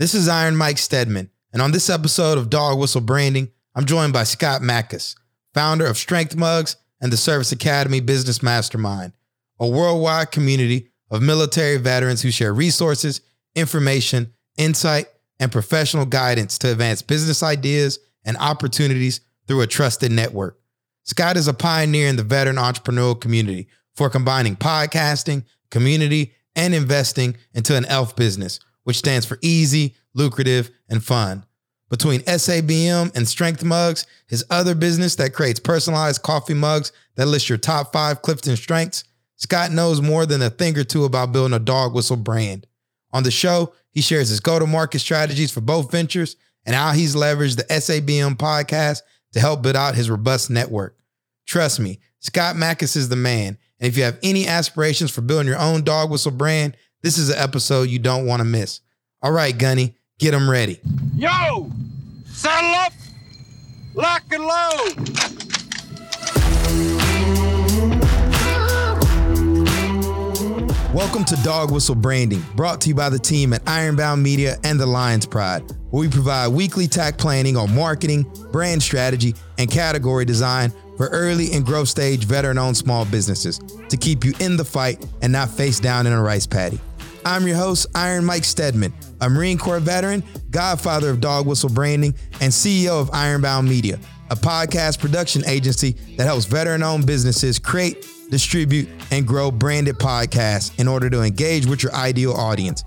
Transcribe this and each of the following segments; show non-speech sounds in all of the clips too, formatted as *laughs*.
This is Iron Mike Stedman, and on this episode of Dog Whistle Branding, I'm joined by Scott Mackes, founder of Strength Mugs and the Service Academy Business Mastermind, a worldwide community of military veterans who share resources, information, insight, and professional guidance to advance business ideas and opportunities through a trusted network. Scott is a pioneer in the veteran entrepreneurial community for combining podcasting, community, and investing into an ELF business which stands for easy, lucrative, and fun. Between SABM and Strength Mugs, his other business that creates personalized coffee mugs that list your top five Clifton strengths, Scott knows more than a thing or two about building a dog whistle brand. On the show, he shares his go to market strategies for both ventures and how he's leveraged the SABM podcast to help build out his robust network. Trust me, Scott Mackes is the man. And if you have any aspirations for building your own dog whistle brand, this is an episode you don't want to miss. All right, Gunny, get them ready. Yo, saddle up, lock and load. Welcome to Dog Whistle Branding, brought to you by the team at Ironbound Media and the Lions Pride, where we provide weekly tack planning on marketing, brand strategy, and category design for early and growth stage veteran owned small businesses to keep you in the fight and not face down in a rice paddy. I'm your host, Iron Mike Stedman, a Marine Corps veteran, godfather of dog whistle branding, and CEO of Ironbound Media, a podcast production agency that helps veteran owned businesses create, distribute, and grow branded podcasts in order to engage with your ideal audience.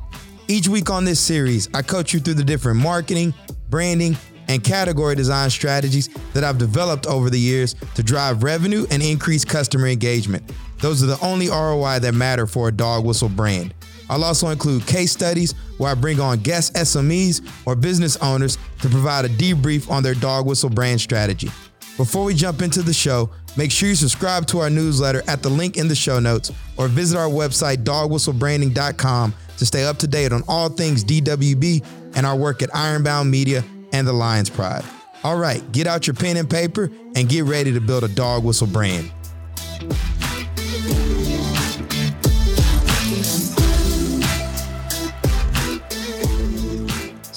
Each week on this series, I coach you through the different marketing, branding, and category design strategies that I've developed over the years to drive revenue and increase customer engagement. Those are the only ROI that matter for a dog whistle brand. I'll also include case studies where I bring on guest SMEs or business owners to provide a debrief on their dog whistle brand strategy. Before we jump into the show, make sure you subscribe to our newsletter at the link in the show notes or visit our website, dogwhistlebranding.com, to stay up to date on all things DWB and our work at Ironbound Media and the Lions Pride. All right, get out your pen and paper and get ready to build a dog whistle brand.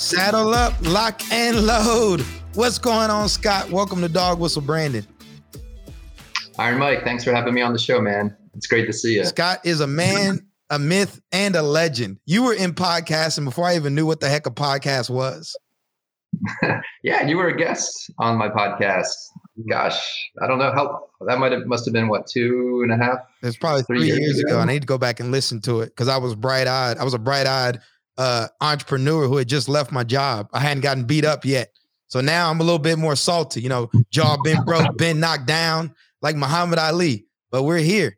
Saddle up, lock and load. What's going on, Scott? Welcome to Dog Whistle Branding. Iron Mike, thanks for having me on the show, man. It's great to see you. Scott is a man, a myth, and a legend. You were in podcasting before I even knew what the heck a podcast was. *laughs* yeah, you were a guest on my podcast. Gosh, I don't know how that might have must have been what two and a half. It's probably three, three years, years ago. ago. I need to go back and listen to it because I was bright eyed. I was a bright eyed uh, entrepreneur who had just left my job. I hadn't gotten beat up yet. So now I'm a little bit more salty, you know, jaw been broke, been knocked down like Muhammad Ali, but we're here.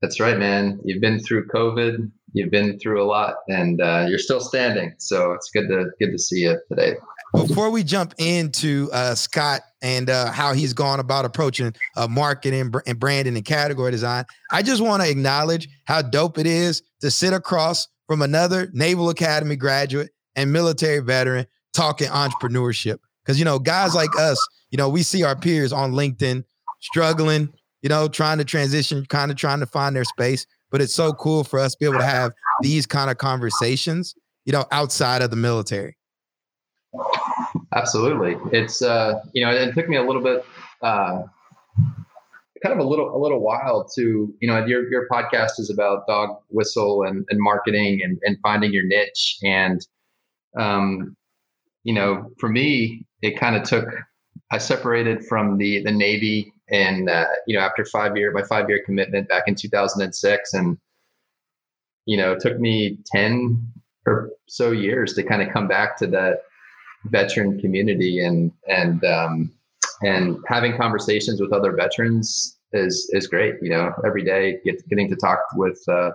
That's right, man. You've been through COVID, you've been through a lot and uh, you're still standing. So it's good to good to see you today. Before we jump into uh, Scott and uh, how he's gone about approaching uh, marketing and branding and category design, I just want to acknowledge how dope it is to sit across from another Naval Academy graduate and military veteran talking entrepreneurship. Because, you know, guys like us, you know, we see our peers on LinkedIn struggling, you know, trying to transition, kind of trying to find their space. But it's so cool for us to be able to have these kind of conversations, you know, outside of the military. Absolutely. It's, uh, you know, it took me a little bit, uh, kind of a little a little while to you know your your podcast is about dog whistle and, and marketing and, and finding your niche. And um you know for me it kind of took I separated from the the Navy and uh, you know after five year my five year commitment back in 2006 and you know it took me 10 or so years to kind of come back to that veteran community and and um, and having conversations with other veterans is is great. You know, every day get, getting to talk with uh,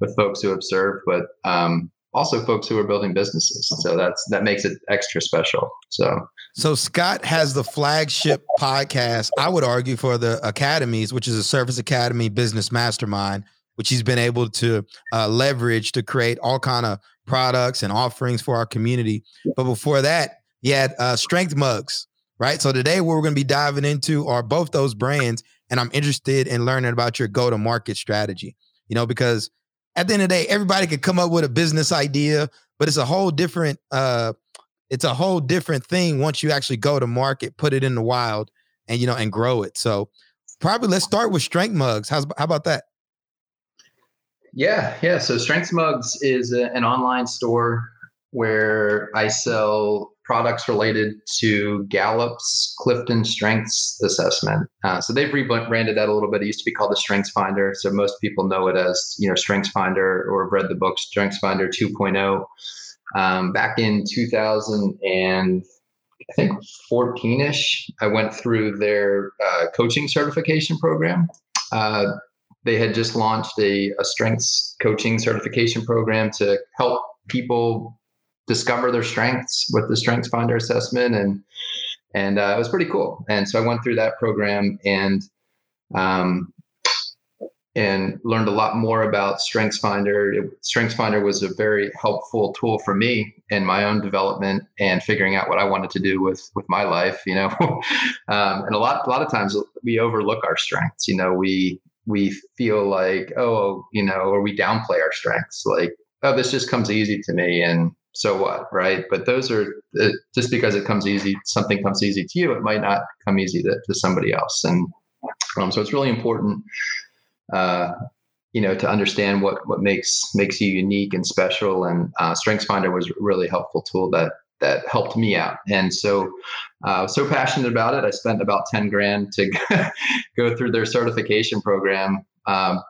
with folks who have served, but um, also folks who are building businesses. So that's that makes it extra special. So so Scott has the flagship podcast, I would argue, for the academies, which is a Service Academy Business Mastermind, which he's been able to uh, leverage to create all kind of products and offerings for our community. But before that, he had uh, Strength Mugs, right? So today, what we're going to be diving into are both those brands, and I'm interested in learning about your go to market strategy. You know, because at the end of the day, everybody could come up with a business idea, but it's a whole different uh it's a whole different thing once you actually go to market, put it in the wild and you know and grow it. So probably let's start with strength mugs. How's how about that? Yeah, yeah. So Strength Mugs is a, an online store where I sell products related to Gallup's Clifton Strengths Assessment. Uh, so they've rebranded that a little bit. It used to be called the Strengths Finder. So most people know it as you know Strengths Finder or read the book Strengths Finder 2.0. Um, back in 2000 and I think 14ish, I went through their uh, coaching certification program. Uh, they had just launched a, a strengths coaching certification program to help people discover their strengths with the strengths finder assessment and and uh, it was pretty cool. And so i went through that program and um, and learned a lot more about strengths finder. Strengths finder was a very helpful tool for me in my own development and figuring out what i wanted to do with with my life you know? *laughs* Um, and a lot a lot of times we overlook our strengths you know? We we feel like oh you know or we downplay our strengths like oh this just comes easy to me and so what right but those are uh, just because it comes easy something comes easy to you it might not come easy to, to somebody else and um, so it's really important uh, you know to understand what what makes makes you unique and special and uh, strengths finder was a really helpful tool that that helped me out. And so uh, I was so passionate about it. I spent about 10 grand to *laughs* go through their certification program um,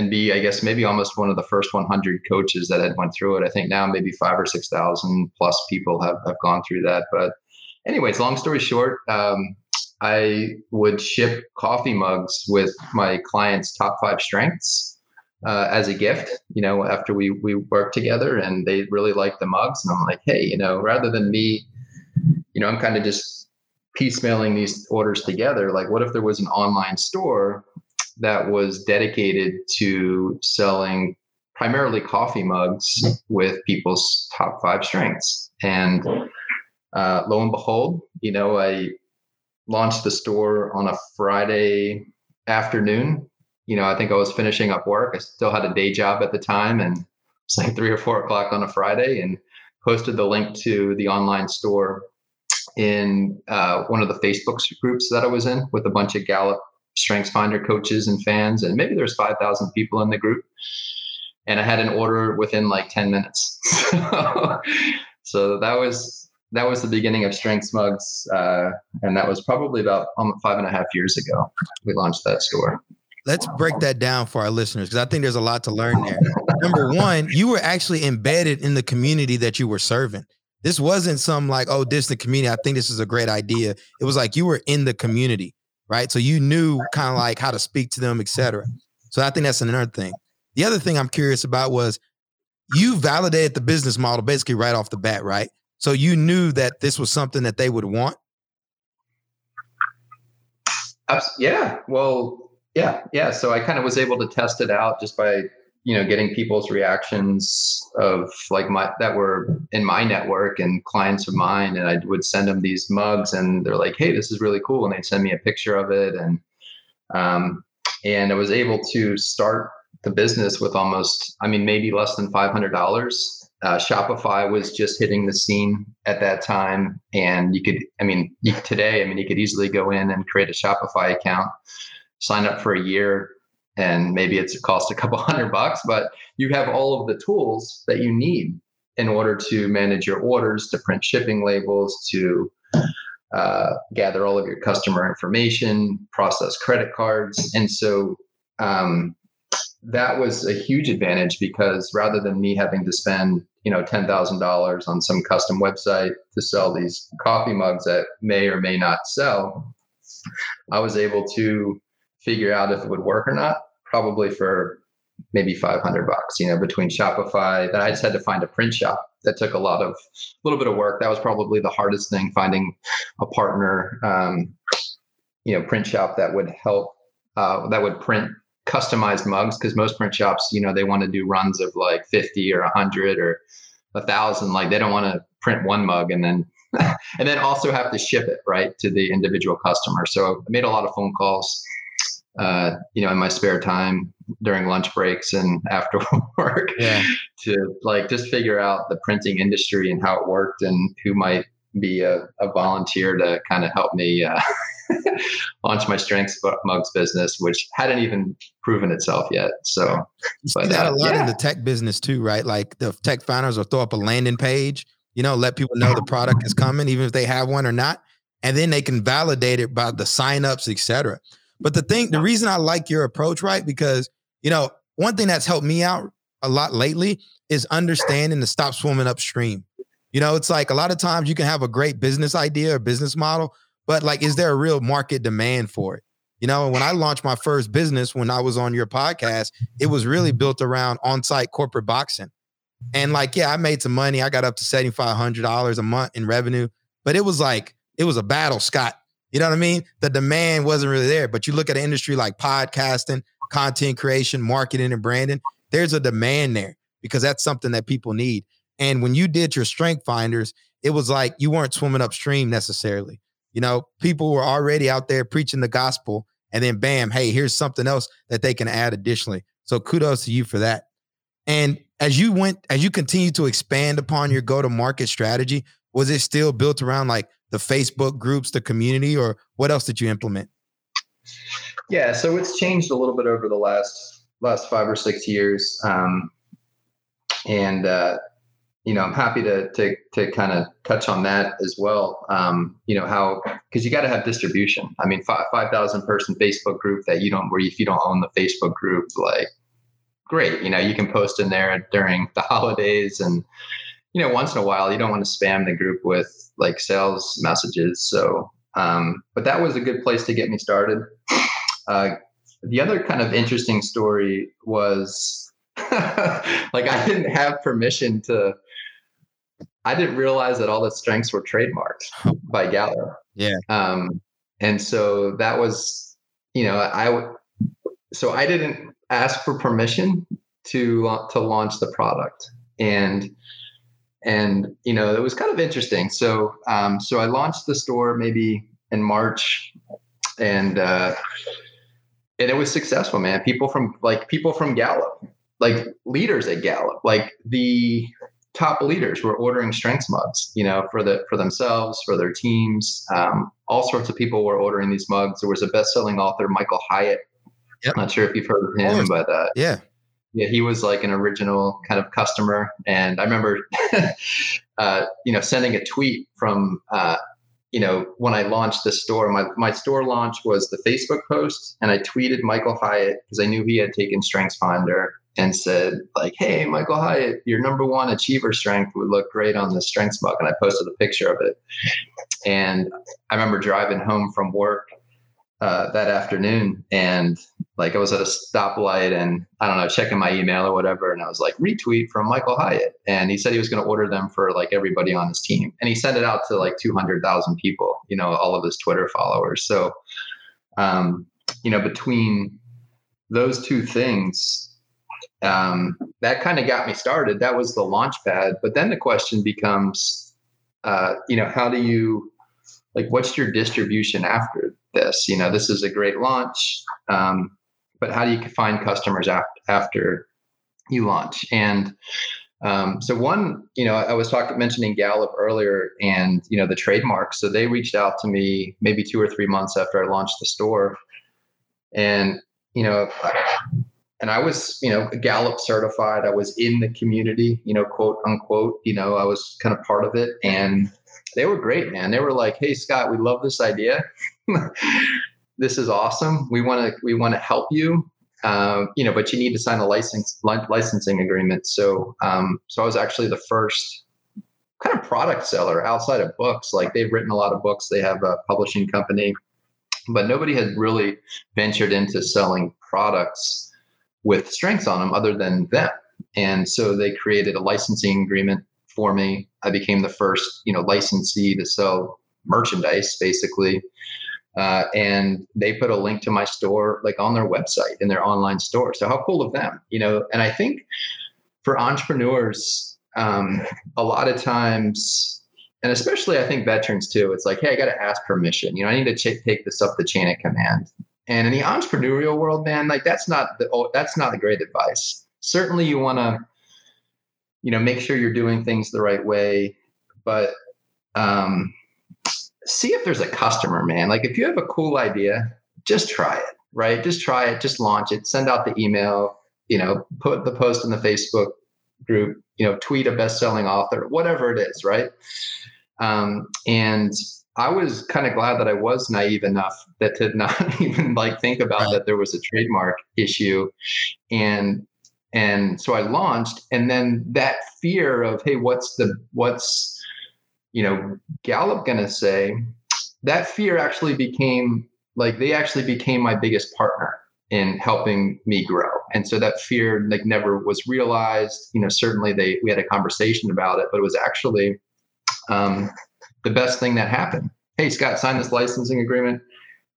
and be, I guess, maybe almost one of the first 100 coaches that had went through it. I think now maybe five or 6,000 plus people have, have gone through that. But anyways, long story short, um, I would ship coffee mugs with my clients' top five strengths uh, as a gift, you know, after we we worked together and they really liked the mugs. And I'm like, hey, you know, rather than me, you know, I'm kind of just piecemealing these orders together. Like, what if there was an online store that was dedicated to selling primarily coffee mugs with people's top five strengths? And uh, lo and behold, you know, I launched the store on a Friday afternoon you know, I think I was finishing up work. I still had a day job at the time, and it's like three or four o'clock on a Friday, and posted the link to the online store in uh, one of the Facebook groups that I was in with a bunch of Gallup Strengths Finder coaches and fans, and maybe there's five thousand people in the group. And I had an order within like ten minutes. *laughs* so that was that was the beginning of Strengths Mugs, uh, and that was probably about um, five and a half years ago. We launched that store let's break that down for our listeners because I think there's a lot to learn there. Number one, you were actually embedded in the community that you were serving. This wasn't some like, oh, this community. I think this is a great idea. It was like you were in the community, right? So you knew kind of like how to speak to them, etc. So I think that's another thing. The other thing I'm curious about was you validated the business model basically right off the bat, right? So you knew that this was something that they would want. Yeah. Well, yeah, yeah. So I kind of was able to test it out just by you know getting people's reactions of like my that were in my network and clients of mine, and I would send them these mugs, and they're like, "Hey, this is really cool," and they'd send me a picture of it, and um, and I was able to start the business with almost, I mean, maybe less than five hundred dollars. Uh, Shopify was just hitting the scene at that time, and you could, I mean, you, today, I mean, you could easily go in and create a Shopify account sign up for a year and maybe it's cost a couple *laughs* hundred bucks, but you have all of the tools that you need in order to manage your orders, to print shipping labels, to uh, gather all of your customer information, process credit cards. And so um, that was a huge advantage because rather than me having to spend you know $10,000 on some custom website to sell these coffee mugs that may or may not sell, I was able to figure out if it would work or not, probably for maybe 500 bucks, you know, between Shopify. Then I just had to find a print shop that took a lot of, a little bit of work. That was probably the hardest thing, finding a partner, um, you know, print shop that would help, uh, that would print customized mugs. Cause most print shops, you know, they want to do runs of like 50 or 100 or a thousand. Like they don't want to print one mug and then *laughs* and then also have to ship it right to the individual customer. So I made a lot of phone calls uh, you know, in my spare time during lunch breaks and *laughs* after work Yeah. to like just figure out the printing industry and how it worked and who might be a, a volunteer to kind of help me uh, *laughs* launch my strengths mugs business, which hadn't even proven itself yet. So, You see But, that uh, a lot in the tech business too, right? Like the tech founders will throw up a landing page, you know, let people know the product is coming, even if they have one or not, and then they can validate it by the signups, et cetera. But the thing, the reason I like your approach, right? Because you know, one thing that's helped me out a lot lately is understanding to stop swimming upstream. You know, it's like a lot of times you can have a great business idea or business model, but like, is there a real market demand for it? You know, when I launched my first business when I was on your podcast, it was really built around on-site corporate boxing. And like, yeah, I made some money. I got up to $7,500 a month in revenue, but it was like, it was a battle, Scott. You know what I mean? The demand wasn't really there. But you look at an industry like podcasting, content creation, marketing, and branding, there's a demand there because that's something that people need. And when you did your strength finders, it was like you weren't swimming upstream necessarily. You know, people were already out there preaching the gospel, and then bam, hey, here's something else that they can add additionally. So kudos to you for that. And as you went, as you continue to expand upon your go-to-market strategy, was it still built around like the Facebook groups, the community, or what else did you implement? yeah, so it's changed a little bit over the last last five or six years, um, and uh, you know, I'm happy to to to kind of touch on that as well. Um, you know how because you got to have distribution. I mean, five five thousand person Facebook group that you don't where if you don't own the Facebook group, like great, you know, you can post in there during the *laughs* holidays and you know once in a while you don't want to spam the group with like sales messages. So, um, but that was a good place to get me started. Uh, the other kind of interesting story was *laughs* like I didn't have permission to. I didn't realize that all the strengths were trademarked *laughs* by Gallup. Yeah. Um, and so that was, you know, I so I didn't ask for permission to la- to launch the product, and and you know it was kind of interesting. So um, so I launched the store maybe in March, and uh, and it was successful, man. People from like people from Gallup, like leaders at Gallup, like the top leaders were ordering strengths mugs, you know, for the for themselves, for their teams. Um, all sorts of people were ordering these mugs. There was a best-selling author, Michael Hyatt. Yep. Not sure if you've heard of him, but uh, Yeah. Yeah, he was like an original kind of customer. And I remember, *laughs* uh, you know, sending a tweet from, uh, you know, when I launched the store, my, my store launch was the Facebook post. And I tweeted Michael Hyatt because I knew he had taken Strengths Finder and said, like, hey, Michael Hyatt, your number one achiever strength would look great on the Strengths mug. And I posted a picture of it. And I remember driving home from work uh, that afternoon and like I was at a stoplight and I don't know, checking my email or whatever. And I was like, retweet from Michael Hyatt. And he said he was going to order them for like everybody on his team. And he sent it out to like 200,000 people, you know, all of his Twitter followers. So, um, you know, between those two things, um, that kind of got me started. That was the launch pad. But then the question becomes, uh, you know, how do you, like, what's your distribution after this? You know, this is a great launch. Um, but how do you find customers after, after you launch? And um, so one, you know, I was talking mentioning Gallup earlier, and you know the trademark. So they reached out to me maybe two or three months after I launched the store, and you know, and I was, you know, Gallup certified. I was in the community, you know, quote unquote. You know, I was kind of part of it, and they were great, man. They were like, "Hey, Scott, we love this idea." *laughs* this is awesome. We want to we want to help you. Um, you know, but you need to sign a license li- licensing agreement. So, um, so I was actually the first kind of product seller outside of books. Like they've written a lot of books. They have a publishing company, but nobody had really ventured into selling products with strengths on them other than them. And so they created a licensing agreement for me. I became the first, you know, licensee to sell merchandise, basically. Uh, and they put a link to my store like on their website in their online store. So how cool of them you know? And i think for entrepreneurs um, a lot of times and especially i think veterans too it's like hey i got to ask permission. You know i need to ch- take this up the chain of command. And in the entrepreneurial world, man, like that's not the oh, that's not the great advice. Certainly, you want to, you know, make sure you're doing things the right way, but um, see if there's a customer, man. Like if you have a cool idea, just try it, right? Just try it, just launch it, send out the email, you know, put the post in the Facebook group, you know, tweet a best-selling author, whatever it is, right? Um, and I was kind of glad that I was naive enough that to *laughs* not even like think about right. that there was a trademark issue, and and so I launched, and then that fear of hey, what's the what's you know Gallup gonna say? That fear actually became like they actually became my biggest partner in helping me grow. And so that fear like never was realized. You know certainly they we had a conversation about it but it was actually um, the best thing that happened. Hey scott sign this licensing agreement.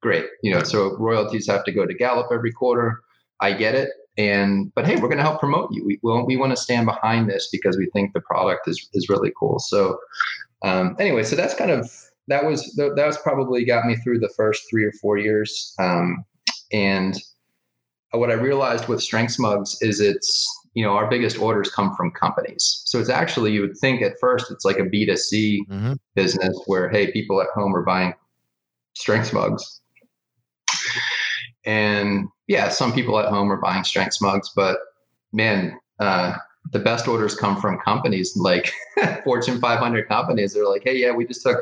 Great. You know so royalties have to go to gallup every quarter. I get it. And but hey we're going to help promote you. We, we, we want to stand behind this because we think the product is, is really cool. So um, anyway so that's kind of that was that was probably got me through the first three or four years. Um, and what I realized with Strengths Mugs is it's you know our biggest orders come from companies. So it's actually you would think at first it's like a b2c mm-hmm. business where hey people at home are buying strengths mugs. And yeah some people at home are buying strengths mugs but man uh, the best orders come from companies like *laughs* fortune 500 companies. They're like hey yeah we just took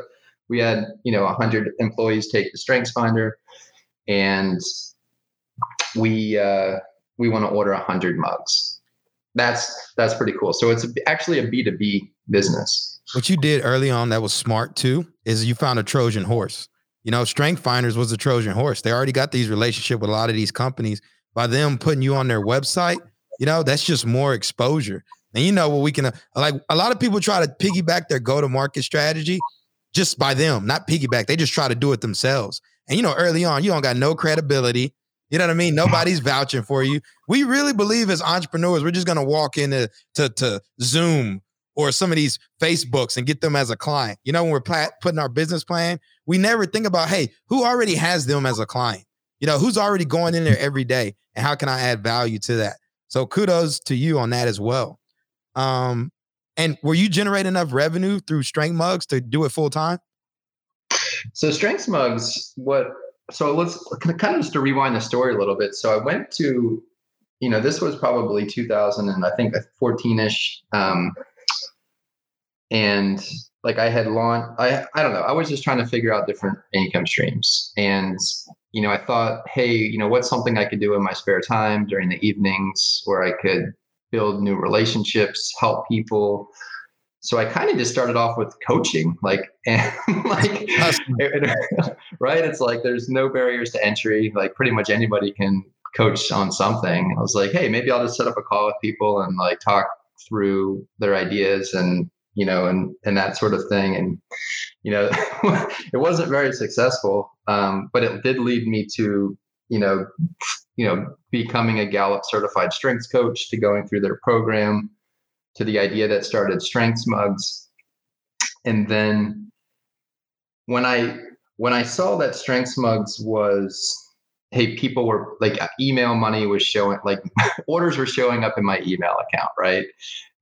we had you know 100 employees take the strengths finder and we uh, we want to order 100 mugs. That's that's pretty cool. So it's actually a b2b business. What you did early on that was smart too is you found a trojan horse. You know strength finders was a trojan horse. They already got these relationship with a lot of these companies. By them putting you on their website you know that's just more exposure and you know what we can uh, like a lot of people try to piggyback their go to market strategy just by them not piggyback they just try to do it themselves and you know early on you don't got no credibility you know what I mean? Nobody's vouching for you. We really believe as entrepreneurs, we're just gonna walk into to, to Zoom or some of these Facebooks and get them as a client. You know, when we're putting our business plan, we never think about, hey, who already has them as a client? You know, who's already going in there every day, and how can I add value to that? So kudos to you on that as well. Um, and were you generating enough revenue through Strength Mugs to do it full time? So Strength Mugs, what so let's kind of just to rewind the story a little bit. So I went to, you know, this was probably 2000 and I think 14 ish. Um, and like I had launched, I, I don't know, I was just trying to figure out different income streams. And, you know, I thought, hey, you know, what's something I could do in my spare time during the evenings where I could build new relationships, help people, so I kind of just started off with coaching, like, *laughs* and like, *laughs* *laughs* right? It's like there's no barriers to entry. Like, pretty much anybody can coach on something. I was like, hey, maybe I'll just set up a call with people and like talk through their ideas and you know and and that sort of thing. And you know, *laughs* it wasn't very successful, um, but it did lead me to you know, you know, becoming a Gallup certified strengths coach, to going through their program to the idea that started Strengths Mugs. And then when I when I saw that Strengths Mugs was hey people were like email money was showing like *laughs* orders were showing up in my email account right?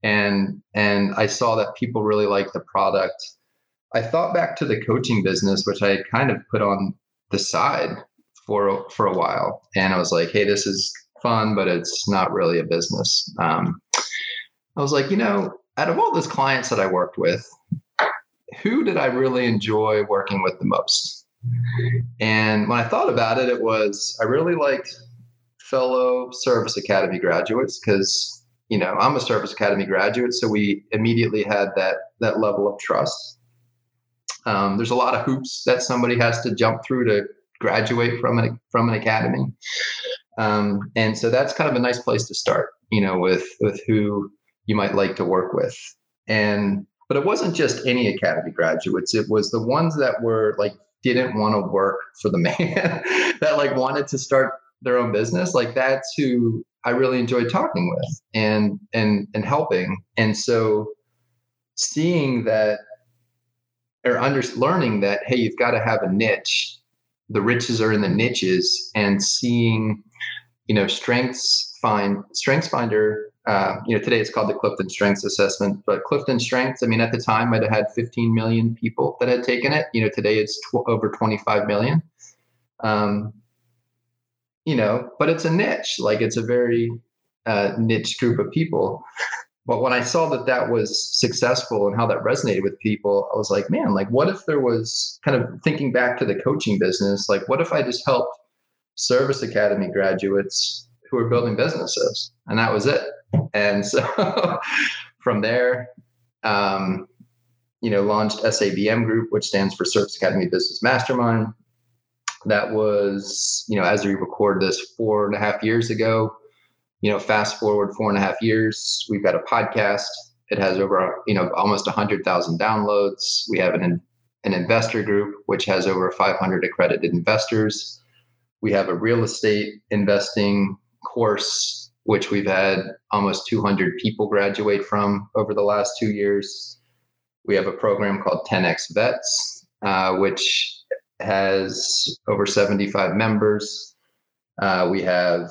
And and i saw that people really liked the product. I thought back to the coaching business which i had kind of put on the side for for a while. And i was like hey this is fun but it's not really a business. Um, I was like, you know, out of all those clients that I worked with, who did I really enjoy working with the most? And when I thought about it, it was I really liked fellow Service Academy graduates because you know I'm a Service Academy graduate, so we immediately had that that level of trust. Um, there's a lot of hoops that somebody has to jump through to graduate from an from an academy, um, and so that's kind of a nice place to start. You know, with with who you might like to work with. And but it wasn't just any academy graduates. It was the ones that were like didn't want to work for the *laughs* man that like wanted to start their own business. Like that's who I really enjoyed talking with and and and helping. And so seeing that or under learning that hey, you've got to have a niche the riches are in the niches and seeing, you know, strengths find strengths finder. Uh, you know, today it's called the Clifton Strengths Assessment, but Clifton Strengths, I mean, at the time have had 15 million people that had taken it. You know, today it's tw- over 25 million. Um, you know, but it's a niche. Like it's a very uh, niche group of people. But when I saw that that was successful and how that resonated with people, I was like, man, like what if there was kind of thinking back to the coaching business, like what if I just helped service academy graduates who are building businesses? And that was it. And so *laughs* from there, um, you know, launched SABM Group, which stands for Service Academy Business Mastermind. That was, you know, as we record this four and a half years ago you know, fast forward four and a half years, we've got a podcast. It has over, you know, almost 100,000 downloads. We have an, an investor group, which has over 500 accredited investors. We have a real estate investing course, which we've had almost 200 people graduate from over the last two years. We have a program called 10X Vets, uh, which has over 75 members. Uh, we have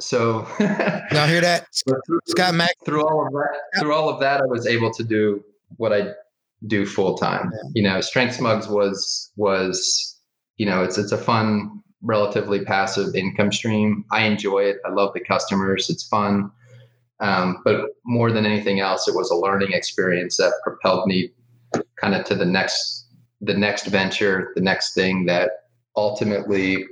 so *laughs* y'all hear that? through, Scott Mack. Through all of that, through all of that, I was able to do what I do full time. Yeah. You know, Strengths Mugs was was you know it's it's a fun, relatively passive income stream. I enjoy it. I love the customers. It's fun. Um, but more than anything else, it was a learning experience that propelled me kind of to the next the next venture, the next thing that ultimately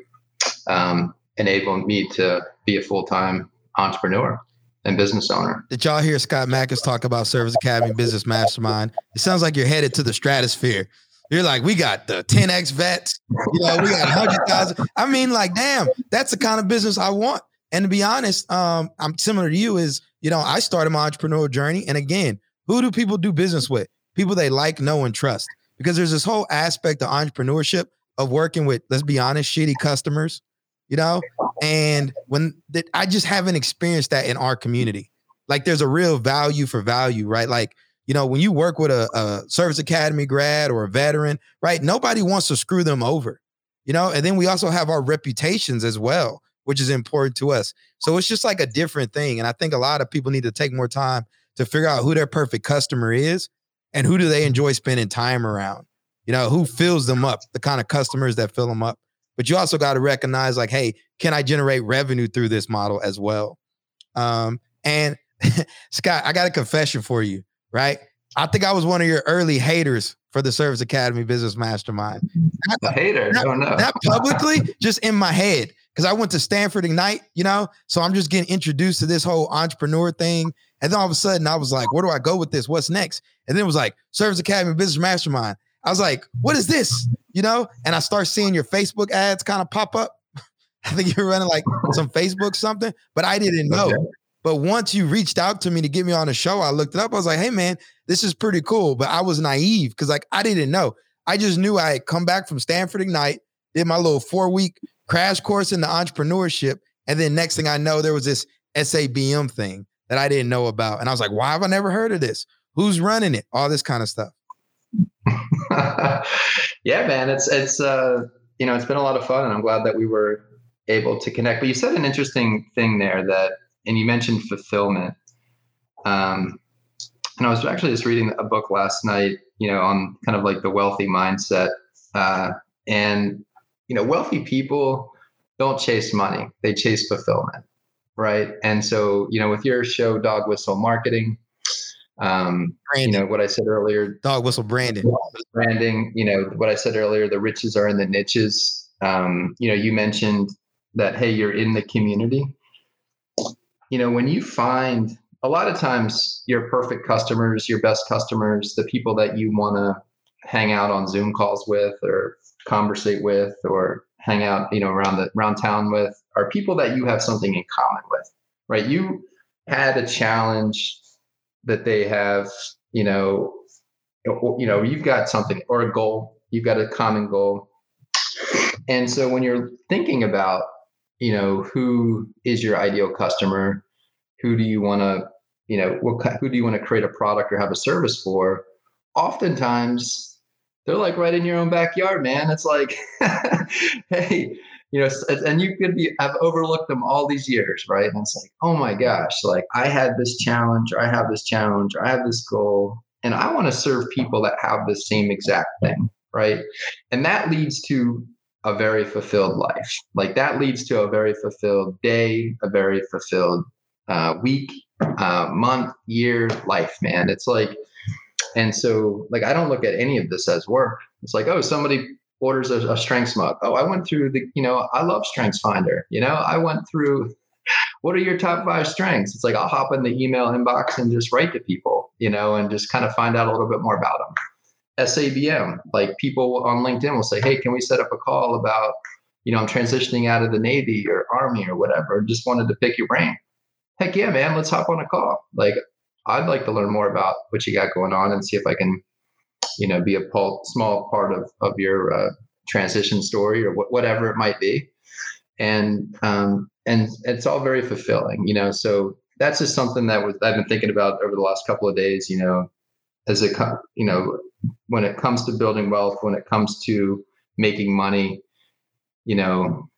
um, enabled me to be a full time entrepreneur and business owner. Did y'all hear Scott Mackes talk about Service Academy Business Mastermind? It sounds like you're headed to the stratosphere. You're like, we got the 10x vets, you know, we got 100,000. I mean, like, damn, that's the kind of business I want. And to be honest, um, I'm similar to you. Is you know, I started my entrepreneurial journey, and again, who do people do business with? People they like, know, and trust. Because there's this whole aspect of entrepreneurship of working with, let's be honest, shitty customers, you know? And when that I just haven't experienced that in our community. Like there's a real value for value, right? Like, you know, when you work with a, a service academy grad or a veteran, right? Nobody wants to screw them over, you know? And then we also have our reputations as well, which is important to us. So it's just like a different thing. And I think a lot of people need to take more time to figure out who their perfect customer is and who do they enjoy spending time around. You know, who fills them up, the kind of customers that fill them up. But you also got to recognize, like, hey, can I generate revenue through this model as well? Um, and *laughs* Scott, I got a confession for you, right? I think I was one of your early haters for the Service Academy Business Mastermind. Not, a hater? Not, oh, no. not publicly, just in my head. Because I went to Stanford Ignite, you know, so I'm just getting introduced to this whole entrepreneur thing. And then all of a sudden, I was like, where do I go with this? What's next? And then it was like, Service Academy Business Mastermind. I was like, what is this? You know, and I start seeing your Facebook ads kind of pop up. *laughs* I think you're running like some Facebook something, but I didn't know. Okay. But once you reached out to me to get me on a show, I looked it up. I was like, hey man, this is pretty cool. But I was naive because like I didn't know. I just knew I had come back from Stanford Ignite, did my little four week crash course into entrepreneurship. And then next thing I know, there was this SABM thing that I didn't know about. And I was like, why have I never heard of this? Who's running it? All this kind of stuff. *laughs* yeah, man, it's it's uh, you know it's been a lot of fun, and I'm glad that we were able to connect. But you said an interesting thing there that, and you mentioned fulfillment. Um, and I was actually just reading a book last night, you know, on kind of like the wealthy mindset, uh, and you know, wealthy people don't chase money; they chase fulfillment, right? And so, you know, with your show, Dog Whistle Marketing um, you know what I said earlier, dog whistle branding, branding. You know what I said earlier. The riches are in the niches. Um, you know, you mentioned that hey, you're in the community. You know, when you find a lot of times your perfect customers, your best customers, the people that you want to hang out on Zoom calls with or conversate with or hang out, you know, around the around town with are people that you have something in common with, right? You had a challenge that they have, you know, you know, you've got something or a goal, you've got a common goal. And so when you're thinking about, you know, who is your ideal customer, who do you want to, you know, what, who do you want to create a product or have a service for? Oftentimes, they're like right in your own backyard, man. It's like, *laughs* hey, you know, and you could be, I've overlooked them all these years, right? And it's like, oh my gosh, like I had this challenge, or I have this challenge, or I have this goal, and I want to serve people that have the same exact thing, right? And that leads to a very fulfilled life. Like that leads to a very fulfilled day, a very fulfilled uh, week, uh, month, year, life, man. It's like, and so like I don't look at any of this as work. It's like, oh, somebody orders a, a strengths mug. Oh, I went through the, you know, I love Strengths Finder. You know, I went through what are your top five strengths? It's like I'll hop in the email inbox and just write to people, you know, and just kind of find out a little bit more about them. SABM, like people on LinkedIn will say, Hey, can we set up a call about, you know, I'm transitioning out of the Navy or Army or whatever. Just wanted to pick your brain. Heck yeah, man, let's hop on a call. Like I'd like to learn more about what you got going on and see if I can, you know, be a small part of of your uh, transition story or wh- whatever it might be. And um, and it's all very fulfilling, you know. So that's just something that was I've been thinking about over the last couple of days. You know, as a, you know, when it comes to building wealth, when it comes to making money, you know,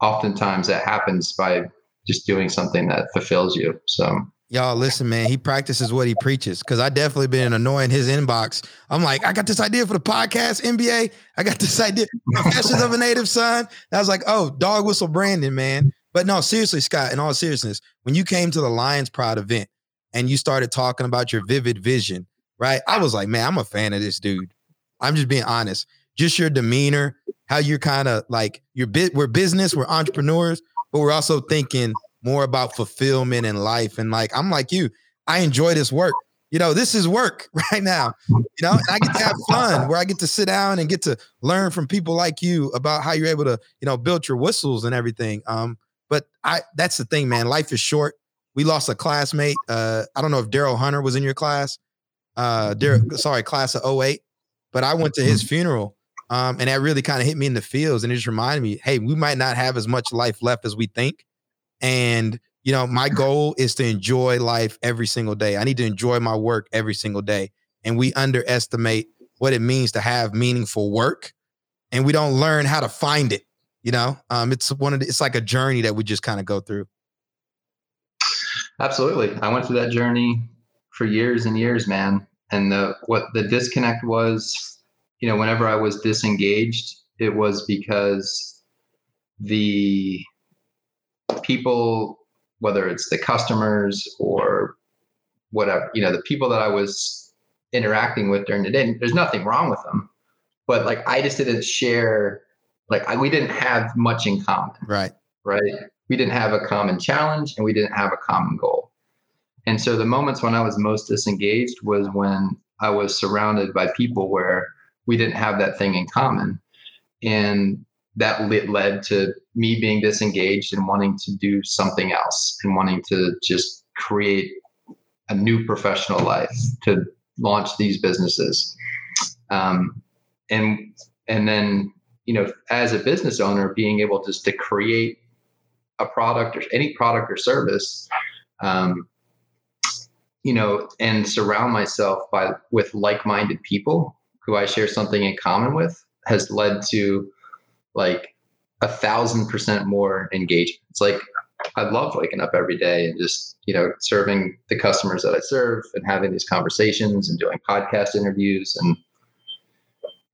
oftentimes that happens by just doing something that fulfills you. So Y'all listen, man. He practices what he preaches. Cause I definitely been annoying his inbox. I'm like, I got this idea for the podcast, NBA. I got this idea, Confessions of a Native Son. I was like, oh, dog whistle branding, man. But no, seriously, Scott, in all seriousness, when you came to the Lions Pride event and you started talking about your vivid vision, right? I was like, man, I'm a fan of this dude. I'm just being honest. Just your demeanor, how you're kind of like you're bit we're business, we're entrepreneurs, but we're also thinking more about fulfillment in life. And like, I'm like you, I enjoy this work. You know, this is work *laughs* right now. You know, and I get to have fun where I get to sit down and get to learn from people like you about how you're able to, you know, build your whistles and everything. Um, but I that's the thing, man. Life is short. We lost a classmate. Uh, I don't know if Daryl Hunter was in your class. Uh, Daryl, sorry, class of 08. But I went to his funeral. Um, and that really kind of hit me in the feels and it just reminded me, hey, we might not have as much life left as we think. And, you know, my goal is to enjoy life every single day. I need to enjoy my work every single day. And we underestimate what it means to have meaningful work. And we don't learn how to find it. You know, um, it's one of the, it's like a journey that we just kind of go through. Absolutely. I went through that journey for years and years, man. And the what the disconnect was, you know, whenever I was disengaged, it was because the people, whether it's the customers or whatever, you know, the people that I was interacting with during the day, there's nothing wrong with them. But like I just didn't share, like I, we didn't have much in common. Right. Right. We didn't have a common challenge and we didn't have a common goal. And so the moments when I was most disengaged was when I was surrounded by people where we didn't have that thing in common. And that led to me being disengaged and wanting to do something else and wanting to just create a new professional life to launch these businesses um, and and then you know as a business owner being able just to create a product or any product or service um, you know and surround myself by with like-minded people who i share something in common with has led to like a thousand percent more engagement. It's like I love waking up every day and just, you know, serving the customers that I serve and having these conversations and doing podcast interviews and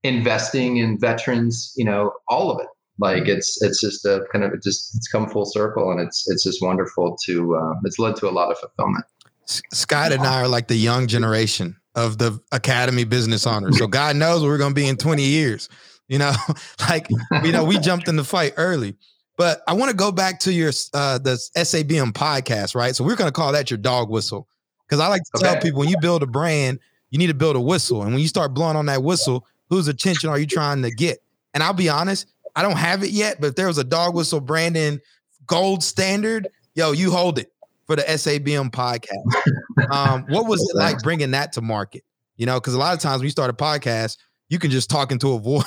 investing in veterans, you know, all of it. Like it's it's just a kind of it just it's come full circle and it's it's just wonderful to uh, it's led to a lot of fulfillment. Scott and I are like the young generation of the Academy Business Honors. So God knows we're going to be in 20 years. You know, *laughs* like you know, we jumped in the fight early. But I want to go back to your uh the SABM podcast, right? So we're gonna call that your dog whistle. Because I like to okay. tell people when you build a brand, you need to build a whistle. And when you start blowing on that whistle, whose attention are you trying to get? And I'll be honest, I don't have it yet, but if there was a dog whistle branding gold standard, yo, you hold it for the SABM podcast. Um, *laughs* what was it like bringing that to market? You know, because a lot of times when you start a podcast, you can just talk into a *laughs* void.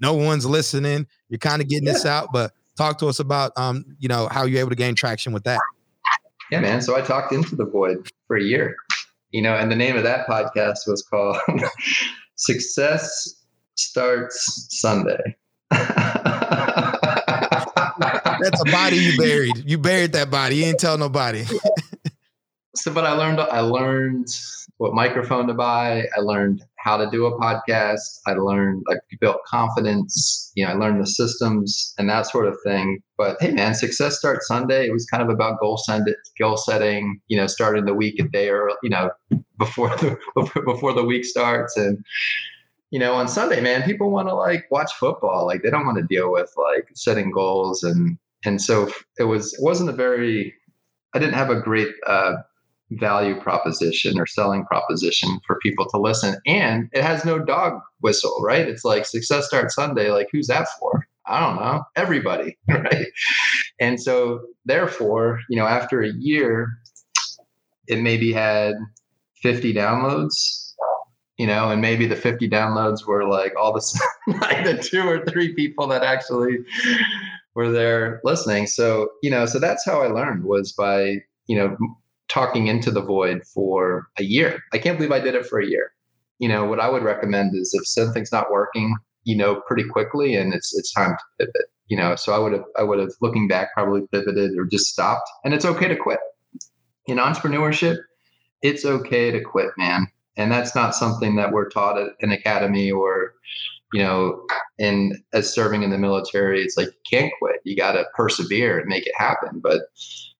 no one's listening. You're kind of getting yeah. this out, but talk to us about um, you know, how you're able to gain traction with that. Yeah, man. So I talked into the void for a year. You know, and the name of that podcast was called *laughs* Success starts Sunday. That's a body you buried. You buried that body. You didn't tell nobody. *laughs* so, but I learned. I learned what microphone to buy. I learned how to do a podcast. I learned. I built confidence. You know, I learned the systems and that sort of thing. But hey, man, success starts Sunday. It was kind of about goal it, goal setting. You know, starting the week a day or you know before the *laughs* before the week starts and you know, on Sunday, man, people want to like watch football. Like they don't want to deal with like setting goals and and so it was it wasn't a very I didn't have a great uh, value proposition or selling proposition for people to listen, and it has no dog whistle, right? It's like success starts Sunday. Like who's that for? I don't know. Everybody, *laughs* right? And so therefore, you know, after a year, it maybe had 50 downloads you know, and maybe the 50 downloads were like all the *laughs* like the two or three people that actually were there listening. So, you know, so that's how I learned was by, you know, talking into the void for a year. I can't believe I did it for a year. You know, what I would recommend is if something's not working, you know, pretty quickly and it's it's time to pivot. You know, so I would have I would have looking back probably pivoted or just stopped. And it's okay to quit. In entrepreneurship, it's okay to quit, man and that's not something that we're taught at an academy or you know and as serving in the military it's like you can't quit. You got to persevere and make it happen. But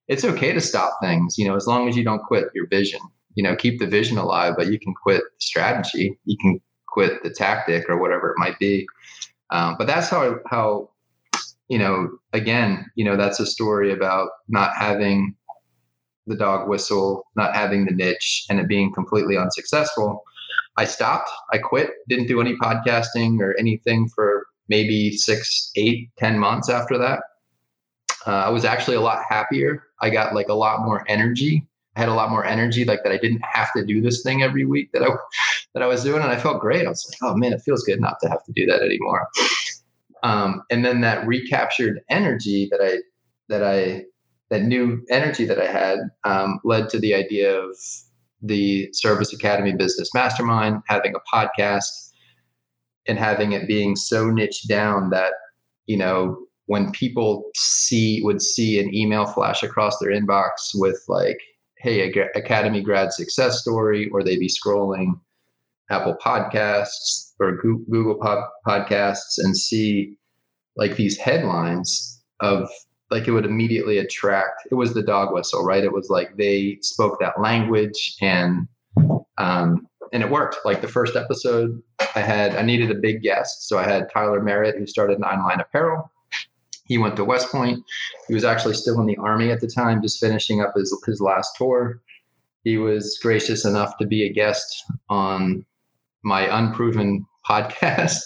it's okay to stop things you know as long as you don't quit your vision. You know keep the vision alive but you can quit the strategy. You can quit the tactic or whatever it might be. Um, but that's how how you know again you know that's a story about not having the dog whistle, not having the niche, and it being completely unsuccessful, I stopped. I quit. Didn't do any podcasting or anything for maybe six, eight, ten months after that. Uh, I was actually a lot happier. I got like a lot more energy. I had a lot more energy, like that. I didn't have to do this thing every week that I *laughs* that I was doing, and I felt great. I was like, oh man, it feels good not to have to do that anymore. Um, and then that recaptured energy that I that I that new energy that I had um, led to the idea of the Service Academy Business Mastermind, having a podcast, and having it being so niche down that you know when people see would see an email flash across their inbox with like hey academy grad success story or they'd be scrolling apple podcasts or google podcasts and see like these headlines of like it would immediately attract it was the dog whistle right? It was like they spoke that language and um and it worked. Like the first episode i had i needed a big guest. So i had tyler merritt who started nine line apparel. He went to west point. He was actually still in the army at the time just finishing up his, his last tour. He was gracious enough to be a guest on my unproven *laughs* podcast.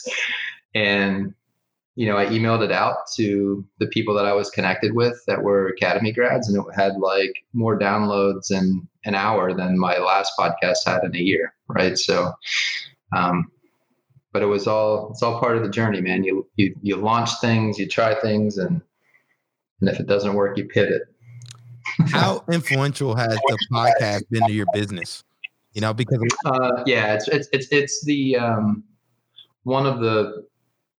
And you know, I emailed it out to the people that I was connected with that were academy grads, and it had like more downloads in an hour than my last podcast had in a year, right? So, um, but it was all it's all part of the journey, man. You you you launch things, you try things, and and if it doesn't work, you pivot. *laughs* How influential has the podcast been to your business? You know, because uh, yeah, it's it's it's it's the um, one of the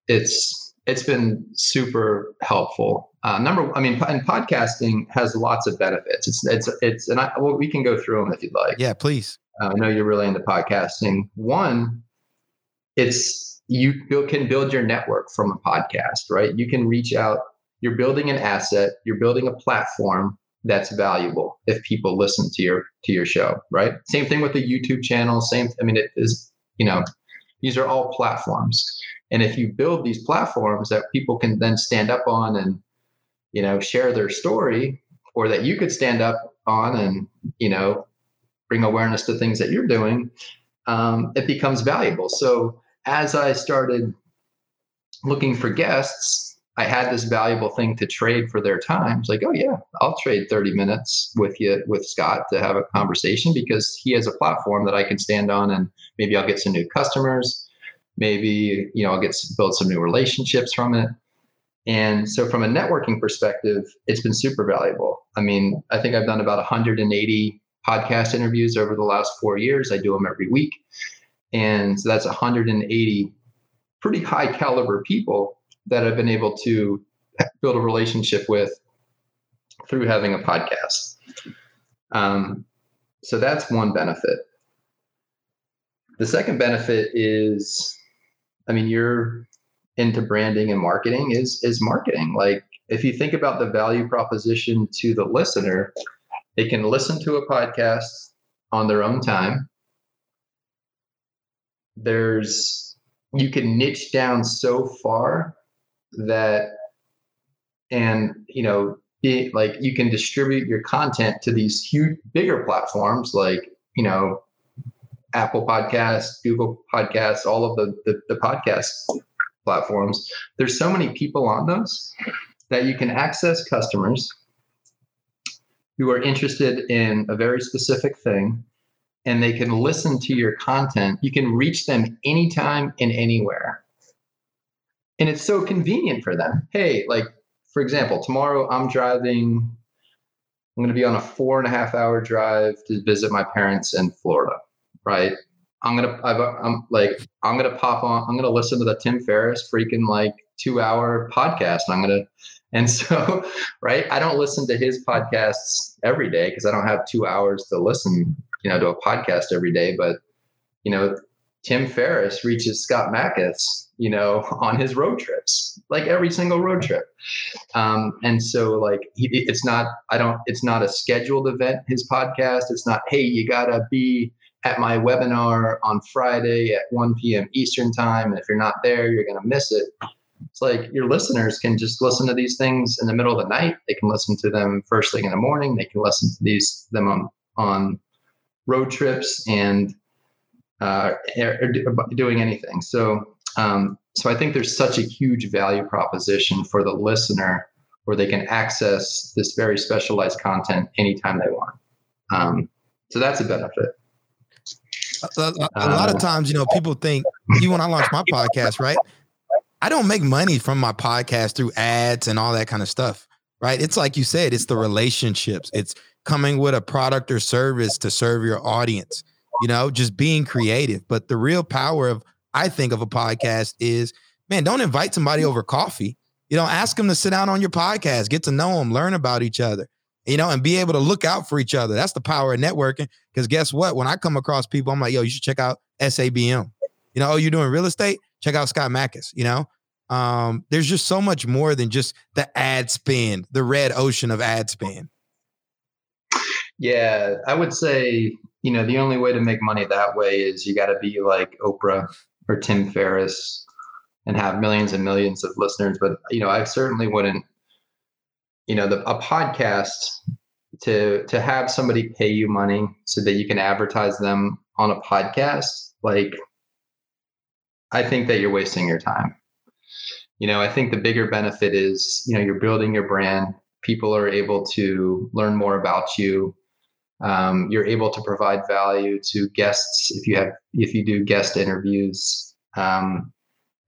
it's it's been super helpful. Uh, number, I mean, and podcasting has lots of benefits. It's it's it's, and I, well, we can go through them if you'd like. Yeah, please. Uh, I know you're really into podcasting. One, it's you can build your network from a podcast, right? You can reach out. You're building an asset. You're building a platform that's valuable if people listen to your to your show, right? Same thing with the YouTube channel. Same. I mean, it is. You know, these are all platforms and if you build these platforms that people can then stand up on and, you know, share their story, or that you could stand up on and, you know, bring awareness to things that you're doing, um, it becomes valuable. So as I started looking for guests, I had this valuable thing to trade for their time. It's like, oh yeah, I'll trade 30 minutes with you with Scott to have a conversation because he has a platform that I can stand on and maybe I'll get some new customers maybe you know i'll get build some new relationships from it and so from a networking perspective it's been super valuable i mean i think i've done about 180 podcast interviews over the last four years i do them every week and so that's 180 pretty high caliber people that I've been able to build a relationship with through having a podcast. Um, so that's one benefit. The second benefit is, I mean, you're into branding and marketing is is marketing. Like if you think about the value proposition to the listener, they can listen to a podcast on their own time. There's you can niche down so far that and you know it, like you can distribute your content to these huge bigger platforms like you know apple podcasts google podcasts all of the, the, the podcast platforms. There's so many people on those that you can access customers who are interested in a very specific thing and they can listen to your content. You can reach them anytime and anywhere. And it's so convenient for them. Hey like for example, tomorrow I'm driving, I'm going to be on a four and a half hour drive to visit my parents in Florida, right? I'm going to, i am like, I'm to pop on, I'm to listen to the Tim Ferriss freaking like two hour podcast. I'm to, and *laughs* so, right, I don't listen to his podcasts every day because I don't have two hours to listen, you know, to a podcast every day. But, you know, Tim Ferriss reaches Scott Mackes you know, *laughs* on his road trips, like every single road trip. Um, and so, like, he, it's not, I don't, it's not a scheduled event, his podcast. It's not, hey, you got to be at my webinar on Friday at 1 p.m. Eastern time. And if you're not there, you're going to miss it. It's like your listeners can just listen to these things in the middle of the night. They can listen to them first thing in the morning. They can listen to these them on on road trips and uh, doing anything. So um, so I think there's such a huge value proposition for the listener where they can access this very specialized content anytime they want. Um, so that's a benefit. A, a, a lot of uh, times, you know, people think, even when I launch my podcast, right? I don't make money from my podcast through ads and all that kind of stuff, right? It's like you said, it's the relationships. It's coming with a product or service to serve your audience, you know, just being creative. But the real power of I think of a podcast is, man, don't invite somebody over coffee. You know, ask them to sit down on your podcast, get to know them, learn about each other, you know, and be able to look out for each other. That's the power of networking. Because guess what? When I come across people, I'm like, yo, you should check out SABM. You know, oh, you're doing real estate? Check out Scott Mackes, you know? Um, there's just so much more than just the ad spend, the red ocean of ad spend. Yeah, I would say, you know, the only way to make money that way is you got to be like Oprah or Tim Ferriss and have millions and millions of listeners. But you know, I certainly wouldn't. You know, the, a podcast to to have somebody pay you money so that you can advertise them on a podcast, like I think that you're wasting your time. You know, I think the bigger benefit is, you know, you're building your brand. People are able to learn more about you. Um, you're able to provide value to guests if you have if you do guest interviews um,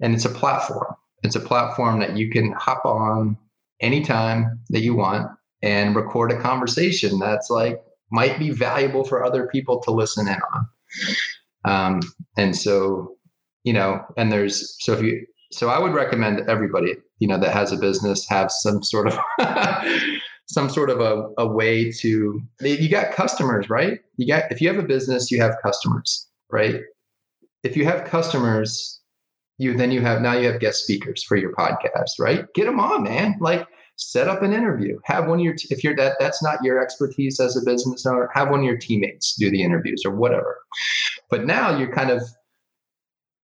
and it's a platform it's a platform that you can hop on anytime that you want and record a conversation that's like might be valuable for other people to listen in on. Um, and so you know and there's so if you so i would recommend everybody you know that has a business have some sort of *laughs* some sort of a, a way to you got customers right? You got if you have a business you have customers right? If you have customers you then you have now you have guest speakers for your podcast right get them on man like set up an interview have one of your if you're that that's not your expertise as a business owner have one of your teammates do the interviews or whatever but now you're kind of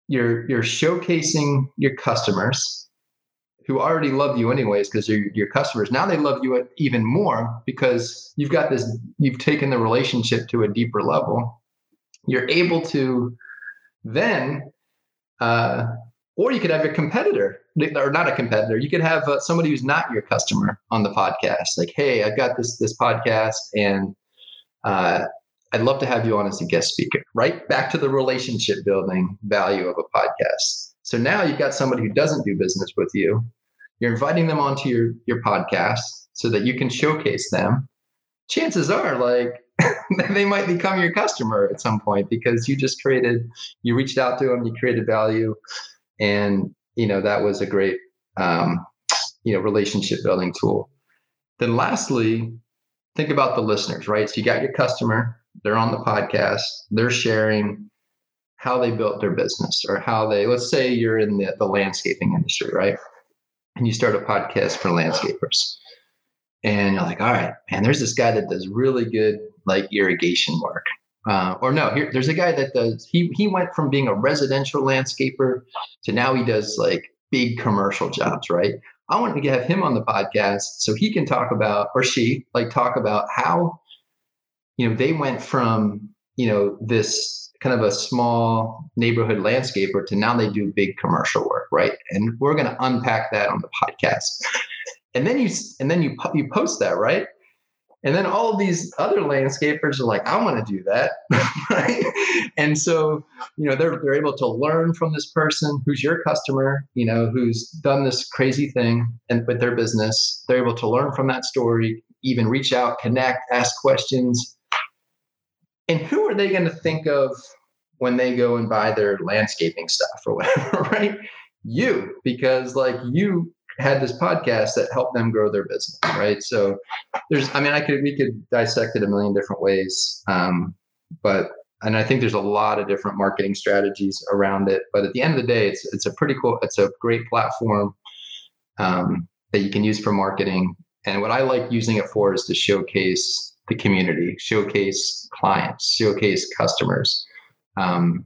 you're you're showcasing your customers who already love you anyways because they're your customers. Now they love you even more because you've got this, you've taken the relationship to a deeper level. You're able to then, uh, or you could have your competitor, or not a competitor. You could have uh, somebody who's not your customer on the podcast. Like, hey, I've got this this podcast, and uh, I'd love to have you on as a guest speaker. Right back to the relationship building value of a podcast so now you've got somebody who doesn't do business with you. You're inviting them onto your your podcast so that you can showcase them. Chances are, like *laughs* they might become your customer at some point because you just created, you reached out to them, you created value, and you know that was a great um, you know relationship building tool. Then lastly, think about the listeners, right? So you got your customer, they're on the podcast, they're sharing how they built their business or how they let's say you're in the, the landscaping industry, right? And you start a podcast for landscapers. And you're like, all right, man, there's this guy that does really good like irrigation work. Uh, or no, here there's a guy that does he he went from being a residential landscaper to now he does like big commercial jobs, right? I want to have him on the podcast so he can talk about or she like talk about how you know they went from you know this kind of a small neighborhood landscaper to now they do big commercial work, right? And we're going to unpack that on the podcast. And then you and then you you post that, right? And then all these other landscapers are like, I want to do that. *laughs* right. And so, you know, they're, they're able to learn from this person who's your customer, you know, who's done this crazy thing and with their business. They're able to learn from that story, even reach out, connect, ask questions. And who are they going to think of when they go and buy their landscaping stuff or whatever, *laughs* right? You, because like you had this podcast that helped them grow their business, right? So there's, I mean, I could we could dissect it a million different ways, um, but and I think there's a lot of different marketing strategies around it. But at the end of the day, it's it's a pretty cool, it's a great platform um, that you can use for marketing. And what I like using it for is to showcase the community, showcase clients, showcase customers, um,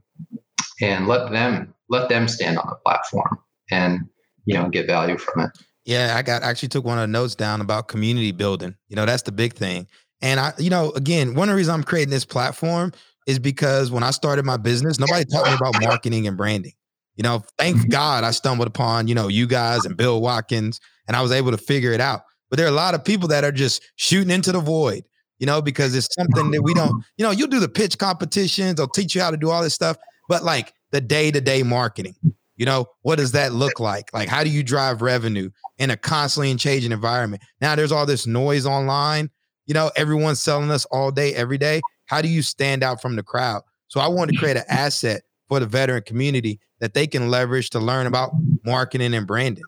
and let them let them stand on the platform and you know get value from it. Yeah, I got actually took one of the notes down about community building. You know, that's the big thing. And I, you know, again, one of the reasons I'm creating this platform is because when I started my business, nobody taught me about marketing and branding. You know, thank mm-hmm. God I stumbled upon, you know, you guys and Bill Watkins, and I was able to figure it out. But there are a lot of people that are just shooting into the void, you know, because it's something that we don't, you know, you'll do the pitch competitions, they'll teach you how to do all this stuff, but like the day to day marketing, you know, what does that look like? Like, how do you drive revenue in a constantly changing environment? Now, there's all this noise online. You know, everyone's selling us all day, every day. How do you stand out from the crowd? So, I wanted to create an asset for the veteran community that they can leverage to learn about marketing and branding.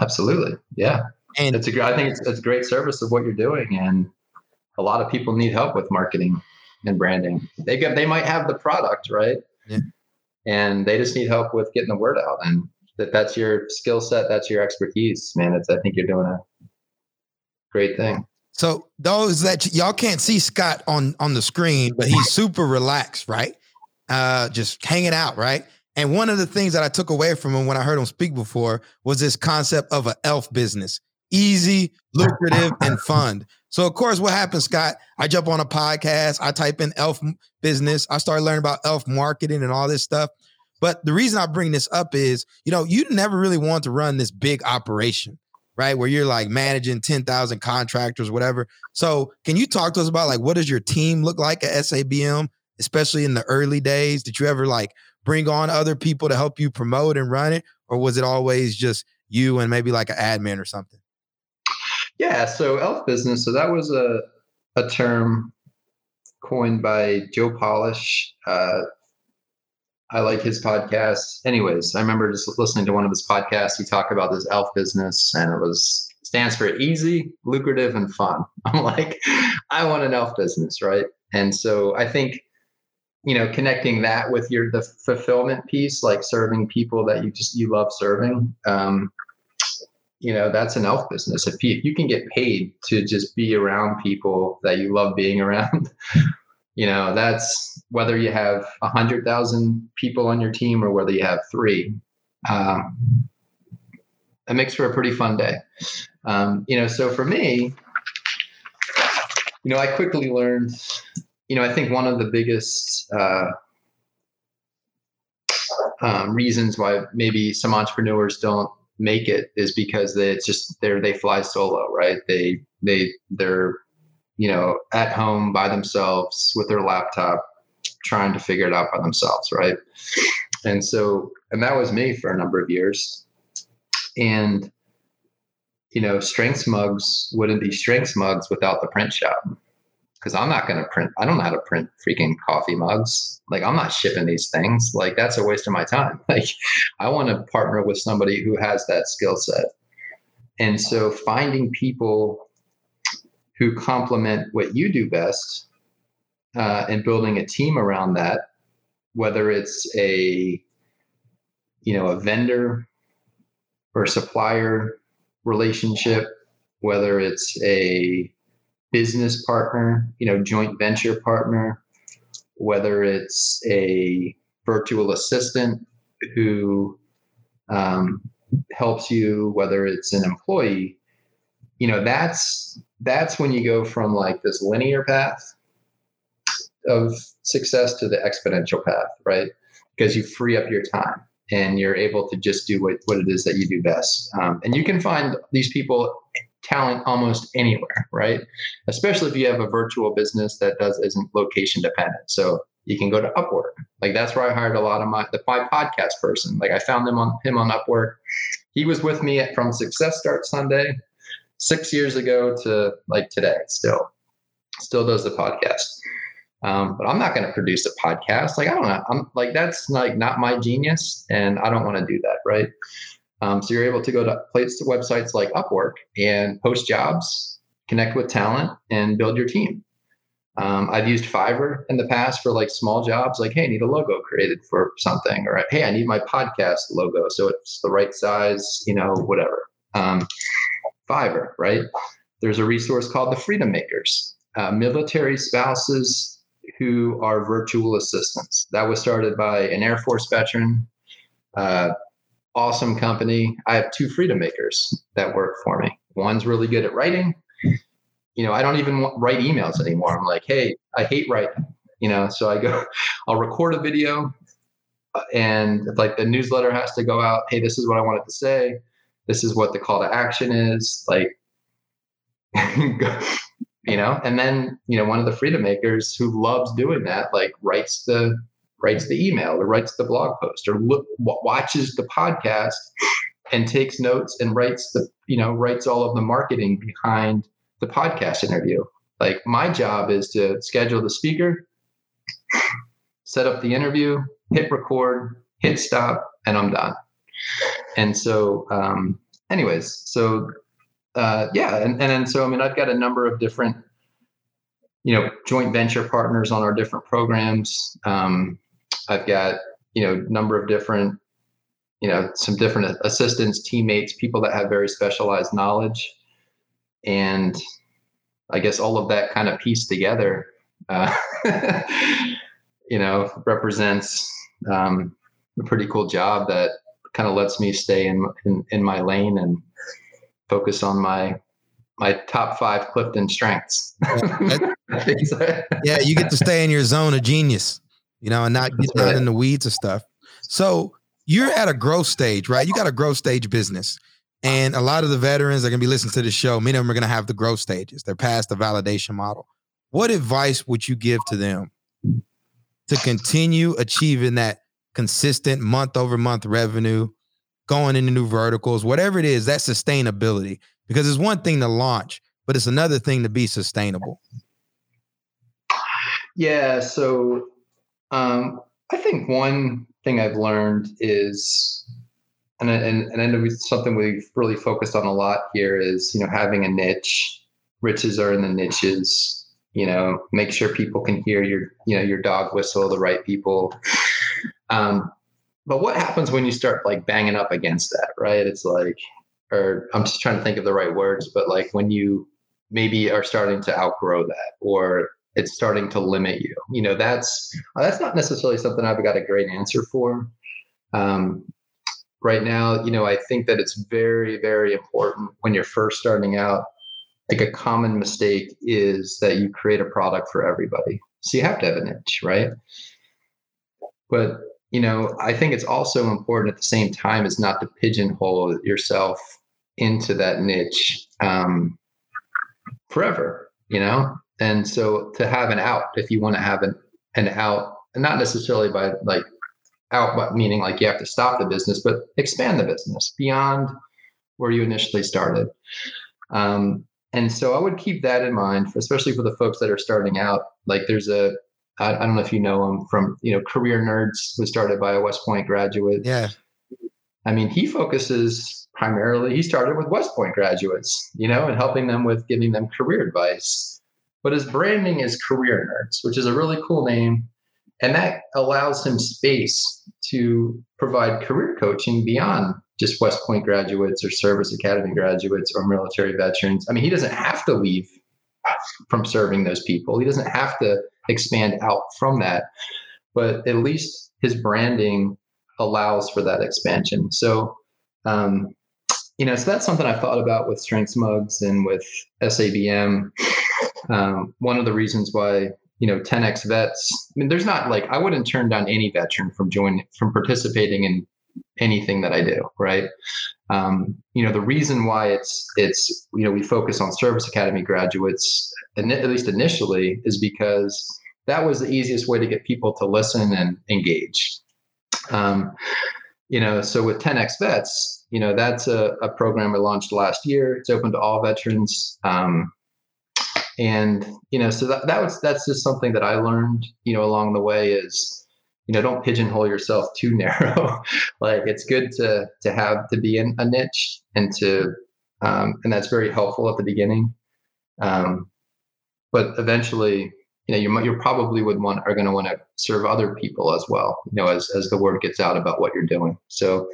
Absolutely. Yeah. And it's a, I think it's, it's a great service of what you're doing. And a lot of people need help with marketing and branding. They get, they might have the product, right? Yeah and they just need help with getting the word out. And that that's your skill set, that's your expertise, man. It's I think you're doing a great thing. So those that y'all can't see Scott on on the screen, but he's super relaxed, right? Uh, just hanging out, right? And one of the things that I took away from him when I heard him speak before was this concept of an elf business easy, lucrative, and fun. So, of course, what happens, Scott? I jump on a podcast, I type in elf business, I start learning about elf marketing and all this stuff. But the reason I bring this up is, you know, you never really want to run this big operation, right? Where you're like managing 10,000 contractors, whatever. So, can you talk to us about like what does your team look like at SABM, especially in the early days? Did you ever like bring on other people to help you promote and run it? Or was it always just you and maybe like an admin or something? Yeah, so elf business. So that was a a term coined by Joe Polish. Uh, I like his podcast. Anyways, I remember just listening to one of his podcasts. He talked about this elf business, and it was stands for easy, lucrative, and fun. *laughs* I'm like, I want an elf business, right? And so I think, you know, connecting that with your the fulfillment piece, like serving people that you just you love serving. Um, you know that's an elf business if you, if you can get paid to just be around people that you love being around *laughs* you know that's whether you have a hundred thousand people on your team or whether you have three um, it makes for a pretty fun day um, you know so for me you know i quickly learned you know i think one of the biggest uh, um, reasons why maybe some entrepreneurs don't make it is because they, it's just they're they fly solo, right? They they they're you know at home by themselves with their laptop trying to figure it out by themselves, right? And so and that was me for a number of years. And you know, strengths mugs wouldn't be strengths mugs without the print shop. because I'm not going to print. I don't know how to print freaking coffee mugs. Like I'm not shipping these things. Like that's a waste of my time. *laughs* Like I want to partner with somebody who has that skill set. And so finding people who complement what you do best uh, and building a team around that, whether it's a you know a vendor or supplier relationship, whether it's a business partner, you know, joint venture partner, whether it's a virtual assistant who um, helps you, whether it's an employee, you know, that's that's when you go from like this linear path of success to the exponential path, right? Because you free up your time and you're able to just do what, what it is that you do best. Um, and you can find these people talent almost anywhere, right? Especially if you have a virtual business that does isn't location dependent. So you can go to Upwork. Like that's where I hired a lot of my the my podcast person. Like I found him on him on Upwork. He was with me at, from Success Starts Sunday six years ago to like today. Still, still does the podcast. Um, but I'm not going to produce a podcast. Like I don't know. I'm like that's like not my genius, and I don't want to do that. Right. Um, so you're able to go to place websites like Upwork and post jobs, connect with talent, and build your team. Um, I've used Fiverr in the past for like small jobs, like hey, I need a logo created for something, or hey, I need my podcast logo so it's the right size, you know, whatever. Um, Fiverr, right? There's a resource called the Freedom Makers, uh, military spouses who are virtual assistants. That was started by an Air Force veteran. Uh, awesome company. I have two freedom makers that work for me. One's really good at writing. You know, I don't even write emails anymore. I'm like, hey, I hate writing. You know, so I go, *laughs* I'll record a video, uh, and like the newsletter has to go out. Hey, this is what I wanted to say. This is what the call to action is. Like, *laughs* you know, and then you know, one of the freedom makers who loves doing that, like, writes the writes the email or writes the blog post or look, watches the podcast and takes notes and writes the you know writes all of the marketing behind the podcast interview like my job is to schedule the speaker set up the interview hit record hit stop and i'm done and so um anyways so uh yeah and, and then so i mean i've got a number of different you know joint venture partners on our different programs um I've got, you know, number of different, you know, some different assistants, teammates, people that have very specialized knowledge. And I guess all of that kind of pieced together, uh, *laughs* you know, represents um, a pretty cool job that kind of lets me stay in, in, in my lane and focus on my my top five Clifton strengths. yeah, *laughs* you get to stay in your zone of genius you know, and not get right. in the weeds of stuff. So you're at a growth stage, right? You got a growth stage business. And a lot of the veterans that are going to be listening to the show. Many of them are going to have the growth stages. They're past the validation model. What advice would you give to them to continue achieving that consistent month over month revenue, going into new verticals, whatever it is, that sustainability? Because it's one thing to launch, but it's another thing to be sustainable. Yeah. So um, I think one thing I've learned is, and and and I know something we've really focused on a lot here is you know having a niche. Riches are in the niches. You know, make sure people can hear your you know your dog whistle, the right people. Um, but what happens when you start like banging up against that, right? It's like, or I'm just trying to think of the right words, but like when you maybe are starting to outgrow that, or it's starting to limit you. You know, that's that's not necessarily something I've got a great answer for. Um, right now, you know, I think that it's very, very important when you're first starting out. Like a common mistake is that you create a product for everybody. So you have to have a niche, right? But you know, I think it's also important at the same time is not to pigeonhole yourself into that niche um, forever. You know, and so to have an out, if you want to have an, an out, and not necessarily by like out, but meaning like you have to stop the business, but expand the business beyond where you initially started. Um, and so I would keep that in mind, especially for the folks that are starting out. Like there's a, I, I don't know if you know him from, you know, Career Nerds was started by a West Point graduate. Yeah. I mean, he focuses primarily, he started with West Point graduates, you know, and helping them with giving them career advice. But his branding is Career Nerds, which is a really cool name. And that allows him space to provide career coaching beyond just West Point graduates or Service Academy graduates or military veterans. I mean, he doesn't have to leave from serving those people. He doesn't have to expand out from that, but at least his branding allows for that expansion. So, um, you know, so that's something I've thought about with Strengths Mugs and with SABM. Um, one of the reasons why you know 10x vets. I mean, there's not like I wouldn't turn down any veteran from joining from participating in anything that I do, right? Um, you know, the reason why it's it's you know we focus on service academy graduates, at least initially, is because that was the easiest way to get people to listen and engage. Um, you know, so with 10x Vets, you know, that's a, a program we launched last year. It's open to all veterans. Um, and you know, so that, that was that's just something that I learned, you know, along the way is you know don't pigeonhole yourself too *laughs* narrow. Like it's good to to have to be in a niche and to um, and that's very helpful at the beginning. Um, but eventually you know you, you probably would want are going to want to serve other people as well you know as, as the word gets out about what you're doing. So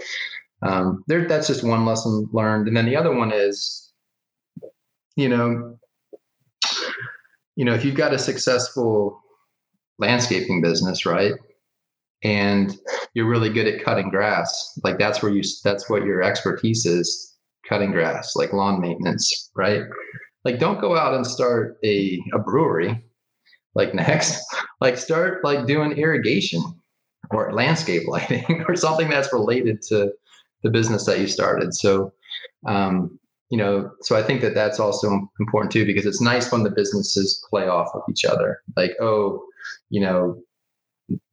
um, there that's just one lesson learned. And then the other one is you know you know if you've got a successful landscaping business right and you're really good at cutting grass. Like that's where you that's what your expertise is cutting grass like lawn maintenance right? Like don't go out and start a, a brewery like next *laughs* like start like doing irrigation or landscape *laughs* lighting or something that's related to the business that you started. So um, you know so i think that that's also important too because it's nice when the businesses play off of each other. Like oh you know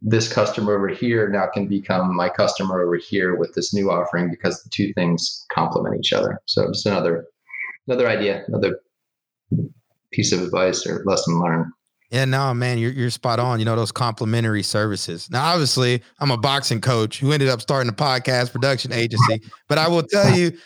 this customer over here now can become my customer over here with this new offering because the two things complement each other. So just another another idea, another piece of advice or lesson learned. Yeah, no, man, you're you're spot on. You know those complementary services. Now, obviously, I'm a boxing coach who ended up starting a podcast production agency, but I will tell you,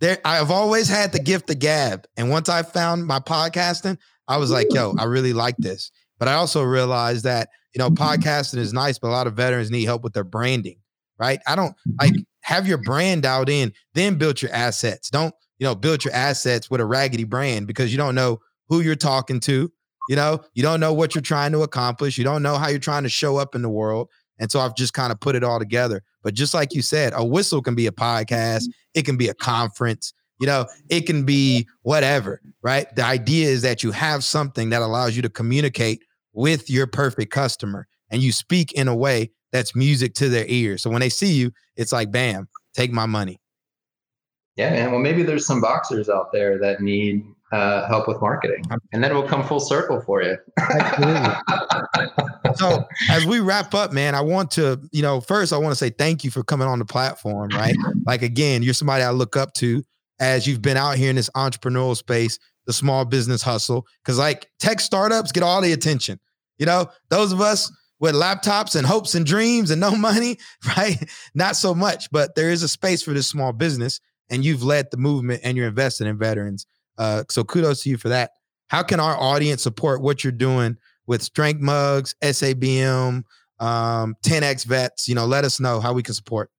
there I've always had the gift of gab, and once I found my podcasting, I was like, yo, I really like this. But I also realized that you know, mm-hmm. podcasting is nice, but a lot of veterans need help with their branding, right? I don't like have your brand out in, then build your assets. Don't, you know, build your assets with a raggedy brand because you don't know who you're talking to. You know, you don't know what you're trying to accomplish. You don't know how you're trying to show up in the world. And so I've just kind of put it all together. But just like you said, a whistle can be a podcast, it can be a conference, you know, it can be whatever, right? The idea is that you have something that allows you to communicate with your perfect customer and you speak in a way that's music to their ears. So when they see you, it's like, bam, take my money. Yeah, man. Well, maybe there's some boxers out there that need uh, help with marketing, and then it will come full circle for you. *laughs* so, as we wrap up, man, I want to, you know, first I want to say thank you for coming on the platform. Right, like again, you're somebody I look up to as you've been out here in this entrepreneurial space the small business hustle because like tech startups get all the attention. You know, those of us with laptops and hopes and dreams and no *laughs* money, right? Not so much, but there is a space for this small business, and you've led the movement and you're investing in veterans. Uh, so kudos to you for that. How can our audience support what you're doing with Strengths Mugs, SABM, um, 10x Vets? You know, let us know how we can support.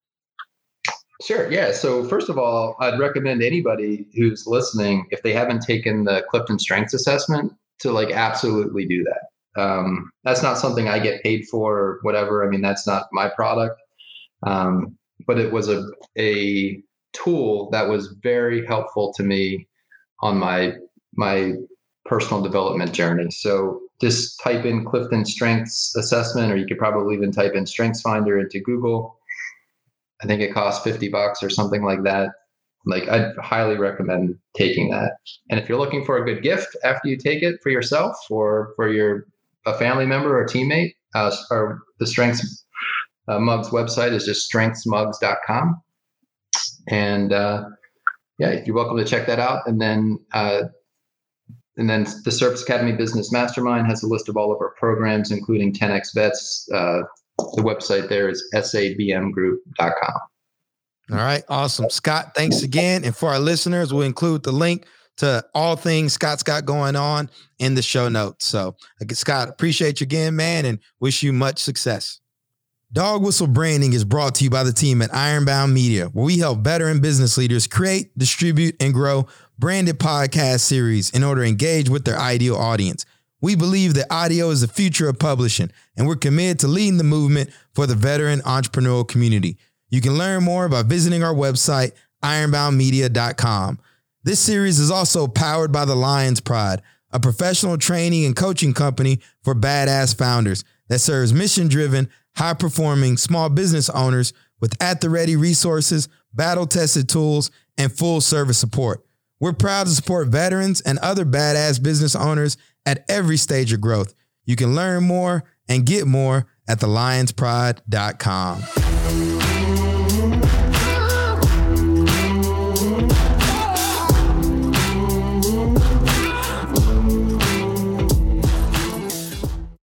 Sure. Yeah. So first of all, I'd recommend anybody who's listening, if they haven't taken the Clifton Strengths Assessment, to like absolutely do that. Um, that's not something I get paid for or whatever. I mean, that's not my product. Um, but it was a a tool that was very helpful to me on my my personal development journey. So just type in Clifton Strengths Assessment, or you could probably even type in Strengths Finder into Google I think it costs 50 bucks or something like that. Like I'd highly recommend taking that. And if you're looking for a good gift after you take it for yourself or for your a family member or teammate, uh, or the Strengths uh, Mugs website is just strengthsmugs.com. And uh, yeah, you're welcome to check that out. And then uh, and then the Service Academy Business Mastermind has a list of all of our programs, including 10x Vets. Uh, the website there is sabmgroup.com. All right, awesome. Scott, thanks again. And for our listeners, we'll include the link to all things Scott's got going on in the show notes. So, Scott, appreciate you again, man, and wish you much success. Dog Whistle Branding is brought to you by the team at Ironbound Media, where we help veteran business leaders create, distribute, and grow branded podcast series in order to engage with their ideal audience. We believe that audio is the future of publishing, and we're committed to leading the movement for the veteran entrepreneurial community. You can learn more by visiting our website, ironboundmedia.com. This series is also powered by the Lions Pride, a professional training and coaching company for badass founders that serves mission driven, high performing small business owners with at the ready resources, battle tested tools, and full service support. We're proud to support veterans and other badass business owners at every stage of growth. You can learn more and get more at thelionspride.com.